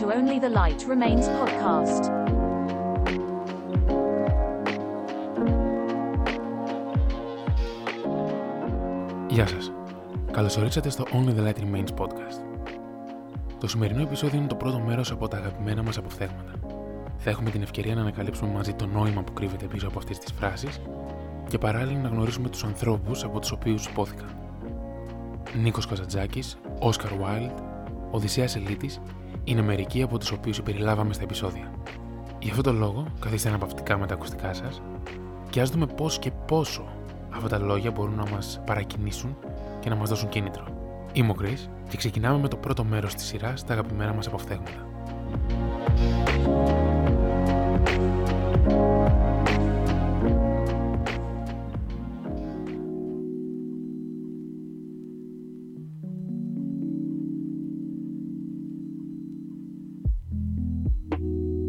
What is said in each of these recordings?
to Only the Light Remains podcast. Γεια σας. Καλώς ορίσατε στο Only the Light Remains podcast. Το σημερινό επεισόδιο είναι το πρώτο μέρος από τα αγαπημένα μας αποφθέγματα. Θα έχουμε την ευκαιρία να ανακαλύψουμε μαζί το νόημα που κρύβεται πίσω από αυτές τις φράσεις και παράλληλα να γνωρίσουμε τους ανθρώπους από τους οποίους υπόθηκαν. Νίκος Καζατζάκης, Όσκαρ Βάιλντ, Οδυσσέας Ελίτης είναι μερικοί από τους οποίους περιλάβαμε στα επεισόδια. Γι' αυτόν τον λόγο, καθίστε αναπαυτικά με τα ακουστικά σας και ας δούμε πώς και πόσο αυτά τα λόγια μπορούν να μας παρακινήσουν και να μας δώσουν κίνητρο. Είμαι ο Chris και ξεκινάμε με το πρώτο μέρος της σειράς τα αγαπημένα μας αποφθέγματα.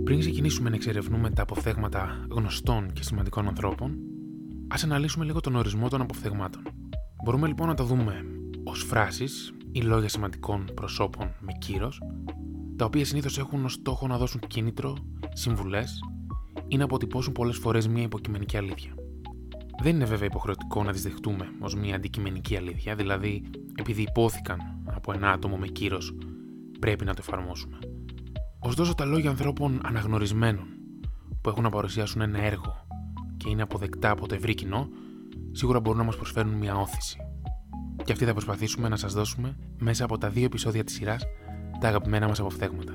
Πριν ξεκινήσουμε να εξερευνούμε τα αποφθέγματα γνωστών και σημαντικών ανθρώπων, ας αναλύσουμε λίγο τον ορισμό των αποφθεγμάτων. Μπορούμε λοιπόν να τα δούμε ως φράσεις ή λόγια σημαντικών προσώπων με κύρος, τα οποία συνήθως έχουν ως στόχο να δώσουν κίνητρο, συμβουλές ή να αποτυπώσουν πολλές φορές μια υποκειμενική αλήθεια. Δεν είναι βέβαια υποχρεωτικό να τι δεχτούμε ως μια αντικειμενική αλήθεια, δηλαδή επειδή υπόθηκαν από ένα άτομο με κύρος, πρέπει να το εφαρμόσουμε. Ωστόσο, τα λόγια ανθρώπων αναγνωρισμένων που έχουν να παρουσιάσουν ένα έργο και είναι αποδεκτά από το ευρύ κοινό, σίγουρα μπορούν να μας προσφέρουν μια όθηση. Και αυτή θα προσπαθήσουμε να σας δώσουμε μέσα από τα δύο επεισόδια της σειράς τα αγαπημένα μας αποφθέγματα.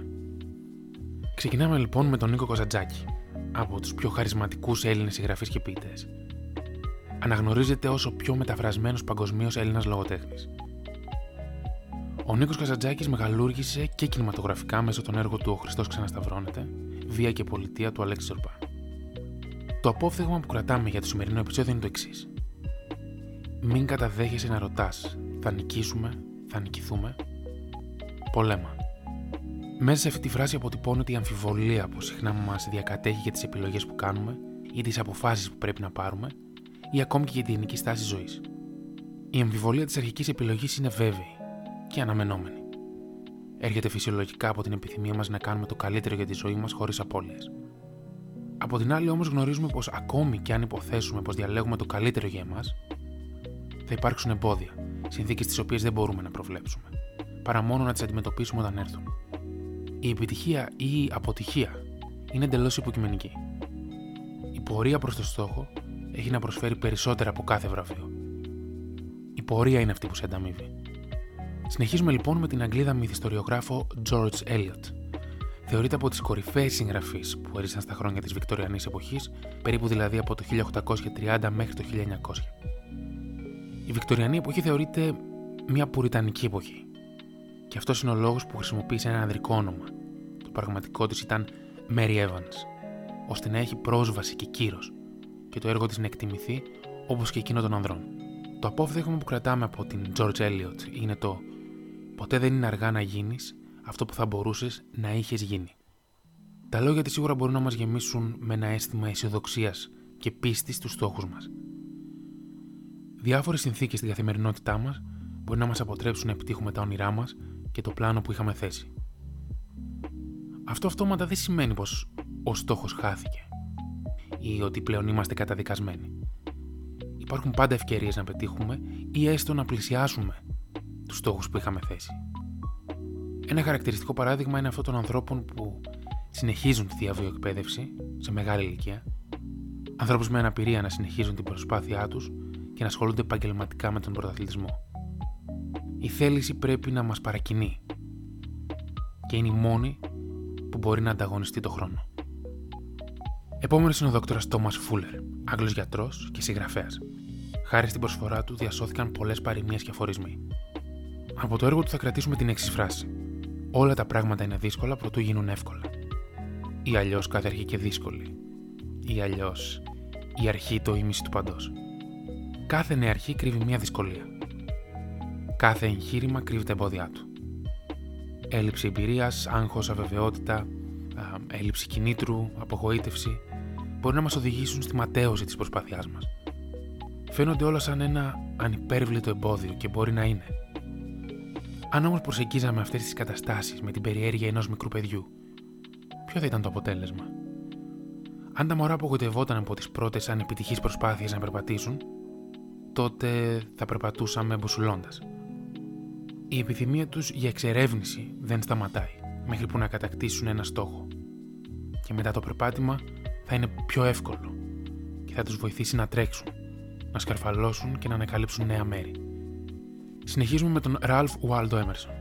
Ξεκινάμε λοιπόν με τον Νίκο Κοζατζάκη, από τους πιο χαρισματικούς Έλληνες συγγραφείς και ποιητές. Αναγνωρίζεται ω ο πιο μεταφρασμένος παγκοσμίως Έλληνας λογοτέχνης. Ο Νίκος Καζαντζάκη μεγαλούργησε και κινηματογραφικά μέσω των έργων του Ο Χριστός Ξανασταυρώνεται, Βία και Πολιτεία του Αλέξη Ζορπά. Το απόφθεγμα που κρατάμε για το σημερινό επεισόδιο είναι το εξής. Μην καταδέχεσαι να ρωτάς, θα νικήσουμε, θα νικηθούμε. Πολέμα. Μέσα σε αυτή τη φράση αποτυπώνεται η αμφιβολία που συχνά μας διακατέχει για τις επιλογές που κάνουμε ή τις αποφάσεις που πρέπει να πάρουμε ή ακόμη και για την γενική στάση ζωής. Η αμφιβολία της αρχικής επιλογής είναι βέβαιη και αναμενόμενη. Έρχεται φυσιολογικά από την επιθυμία μας να κάνουμε το καλύτερο για τη ζωή μας χωρίς απώλειες. Από την άλλη, όμως, γνωρίζουμε πως ακόμη και αν υποθέσουμε πως διαλέγουμε το καλύτερο για εμάς, θα υπάρξουν εμπόδια, συνθήκες τις οποίες δεν μπορούμε να προβλέψουμε, παρά μόνο να τις αντιμετωπίσουμε όταν έρθουν. Η επιτυχία ή η αποτυχία είναι εντελώς υποκειμενική. Η πορεία προς το στόχο έχει να προσφέρει περισσότερα από κάθε βραβείο. Η πορεία είναι αυτή που σε ανταμείβει. Συνεχίζουμε λοιπόν με την Αγγλίδα μυθιστοριογράφο George Eliot. Θεωρείται από τις κορυφαίες συγγραφείς που έζησαν στα χρόνια της Βικτωριανής εποχής, περίπου δηλαδή από το 1830 μέχρι το 1900. Η Βικτωριανή εποχή θεωρείται μια πουριτανική εποχή. Και αυτός είναι ο λόγος που χρησιμοποίησε ένα ανδρικό όνομα. Το πραγματικό της ήταν Mary Evans, ώστε να έχει πρόσβαση και κύρος και το έργο της να εκτιμηθεί όπως και εκείνο των ανδρών. Το απόφθεγμα που κρατάμε από την George Eliot είναι το Ποτέ δεν είναι αργά να γίνεις αυτό που θα μπορούσες να είχες γίνει. Τα λόγια της σίγουρα μπορούν να μας γεμίσουν με ένα αίσθημα αισιοδοξίας και πίστης στους στόχους μας. Διάφορες συνθήκες στην καθημερινότητά μας μπορεί να μας αποτρέψουν να επιτύχουμε τα όνειρά μας και το πλάνο που είχαμε θέσει. Αυτό αυτόματα δεν σημαίνει πως ο στόχος χάθηκε ή ότι πλέον είμαστε καταδικασμένοι. Υπάρχουν πάντα ευκαιρίες να πετύχουμε ή έστω να πλησιάσουμε τους στόχους που είχαμε θέσει. Ένα χαρακτηριστικό παράδειγμα είναι αυτό των ανθρώπων που συνεχίζουν τη διαβίω εκπαίδευση σε μεγάλη ηλικία, ανθρώπους με αναπηρία να συνεχίζουν την προσπάθειά τους και να ασχολούνται επαγγελματικά με τον πρωταθλητισμό. Η θέληση πρέπει να μας παρακινεί και είναι η μόνη που μπορεί να ανταγωνιστεί το χρόνο. Επόμενος είναι ο Δόκτωρας Τόμας Φούλερ, Άγγλος γιατρός και συγγραφέας. Χάρη στην προσφορά του διασώθηκαν πολλές παροιμίες και αφορισμοί. Από το έργο του θα κρατήσουμε την εξή φράση. Όλα τα πράγματα είναι δύσκολα προτού γίνουν εύκολα. Ή αλλιώς κάθε αρχή και δύσκολη. Ή αλλιώς η αρχή το ίμιση του παντός. Κάθε νέα αρχή κρύβει μια δυσκολία. Κάθε εγχείρημα κρύβει τα εμπόδια του. Έλλειψη εμπειρίας, άγχος, αβεβαιότητα, έλλειψη κινήτρου, απογοήτευση μπορεί να μας οδηγήσουν στη ματέωση της προσπάθειάς μας. Φαίνονται όλα σαν ένα ανυπέρβλητο εμπόδιο και μπορεί να είναι Αν όμως προσεγγίζαμε αυτές τις καταστάσεις με την περιέργεια ενός μικρού παιδιού, ποιο θα ήταν το αποτέλεσμα; Αν τα μωρά απογοητευόταν από τις πρώτες ανεπιτυχείς προσπάθειες να περπατήσουν, τότε θα περπατούσαμε μπουσουλώντας. Η επιθυμία τους για εξερεύνηση δεν σταματάει μέχρι που να κατακτήσουν ένα στόχο. Και μετά το περπάτημα θα είναι πιο εύκολο και θα τους βοηθήσει να τρέξουν, να σκαρφαλώσουν και να ανακαλύψουν νέα μέρη. Συνεχίζουμε με τον Ralph Waldo Emerson,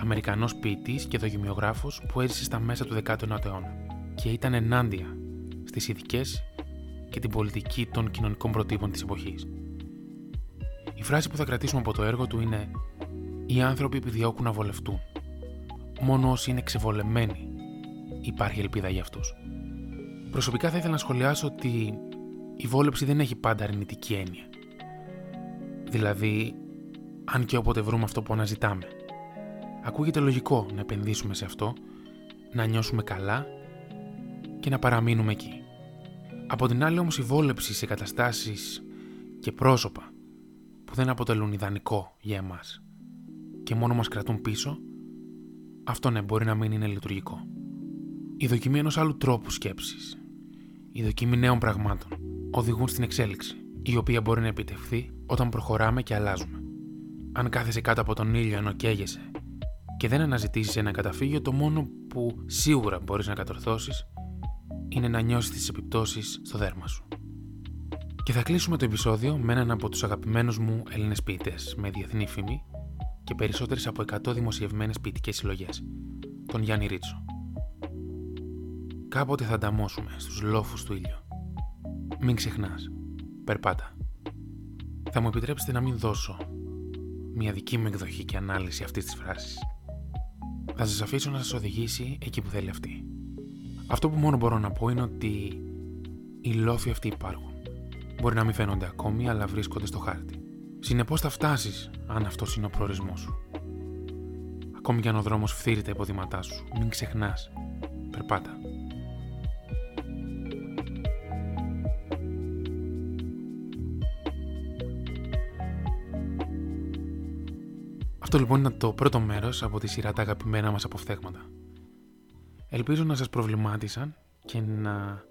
Αμερικανός ποιητής και δογημιογράφος που έζησε στα μέσα του 19ου αιώνα και ήταν ενάντια στις ειδικές και την πολιτική των κοινωνικών προτύπων της εποχής. Η φράση που θα κρατήσουμε από το έργο του είναι «Οι άνθρωποι επιδιώκουν να βολευτούν. Μόνο όσοι είναι ξεβολεμένοι υπάρχει ελπίδα για αυτούς». Προσωπικά θα ήθελα να σχολιάσω ότι η βόλεψη δεν έχει πάντα αρνητική έννοια. Δηλαδή, αν και όποτε βρούμε αυτό που αναζητάμε. Ακούγεται λογικό να επενδύσουμε σε αυτό, να νιώσουμε καλά και να παραμείνουμε εκεί. Από την άλλη όμως η βόλεψη σε καταστάσεις και πρόσωπα που δεν αποτελούν ιδανικό για εμάς και μόνο μας κρατούν πίσω, αυτό ναι μπορεί να μην είναι λειτουργικό. Η δοκιμή ενός άλλου τρόπου σκέψης, η δοκιμή νέων πραγμάτων, οδηγούν στην εξέλιξη, η οποία μπορεί να επιτευχθεί όταν προχωράμε και αλλάζουμε. Αν κάθεσαι κάτω από τον ήλιο ενώ καίγεσαι και δεν αναζητήσεις ένα καταφύγιο, το μόνο που σίγουρα μπορείς να κατορθώσεις είναι να νιώσεις τις επιπτώσεις στο δέρμα σου. Και θα κλείσουμε το επεισόδιο με έναν από τους αγαπημένους μου Έλληνες ποιητές με διεθνή φήμη και περισσότερες από 100 δημοσιευμένες ποιητικές συλλογές, τον Γιάννη Ρίτσο. Κάποτε θα ανταμώσουμε στους λόφους του ήλιου. Μην ξεχνάς. Περπάτα. Θα μου επιτρέψετε να μην δώσω μια δική μου εκδοχή και ανάλυση αυτής της φράσης. Θα σας αφήσω να σας οδηγήσει εκεί που θέλει αυτή. Αυτό που μόνο μπορώ να πω είναι ότι οι λόφοι αυτοί υπάρχουν. Μπορεί να μην φαίνονται ακόμη, αλλά βρίσκονται στο χάρτη. Συνεπώς θα φτάσεις, αν αυτός είναι ο προορισμός σου. Ακόμη κι αν ο δρόμος φθείρει τα υποδήματά σου, μην ξεχνάς. Περπάτα. Αυτό λοιπόν ήταν το πρώτο μέρος από τη σειρά τα αγαπημένα μας αποφθέγματα. Ελπίζω να σας προβλημάτισαν και να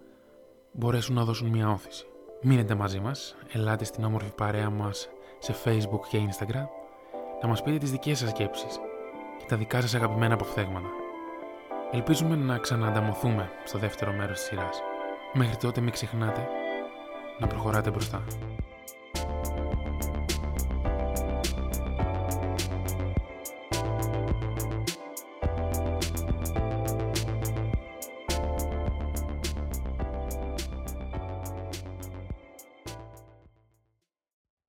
μπορέσουν να δώσουν μια όθηση. Μείνετε μαζί μας, ελάτε στην όμορφη παρέα μας σε facebook και instagram να μας πείτε τις δικές σας σκέψεις και τα δικά σας αγαπημένα αποφθέγματα. Ελπίζουμε να ξαναανταμωθούμε στο δεύτερο μέρος της σειράς. Μέχρι τότε μην ξεχνάτε να προχωράτε μπροστά.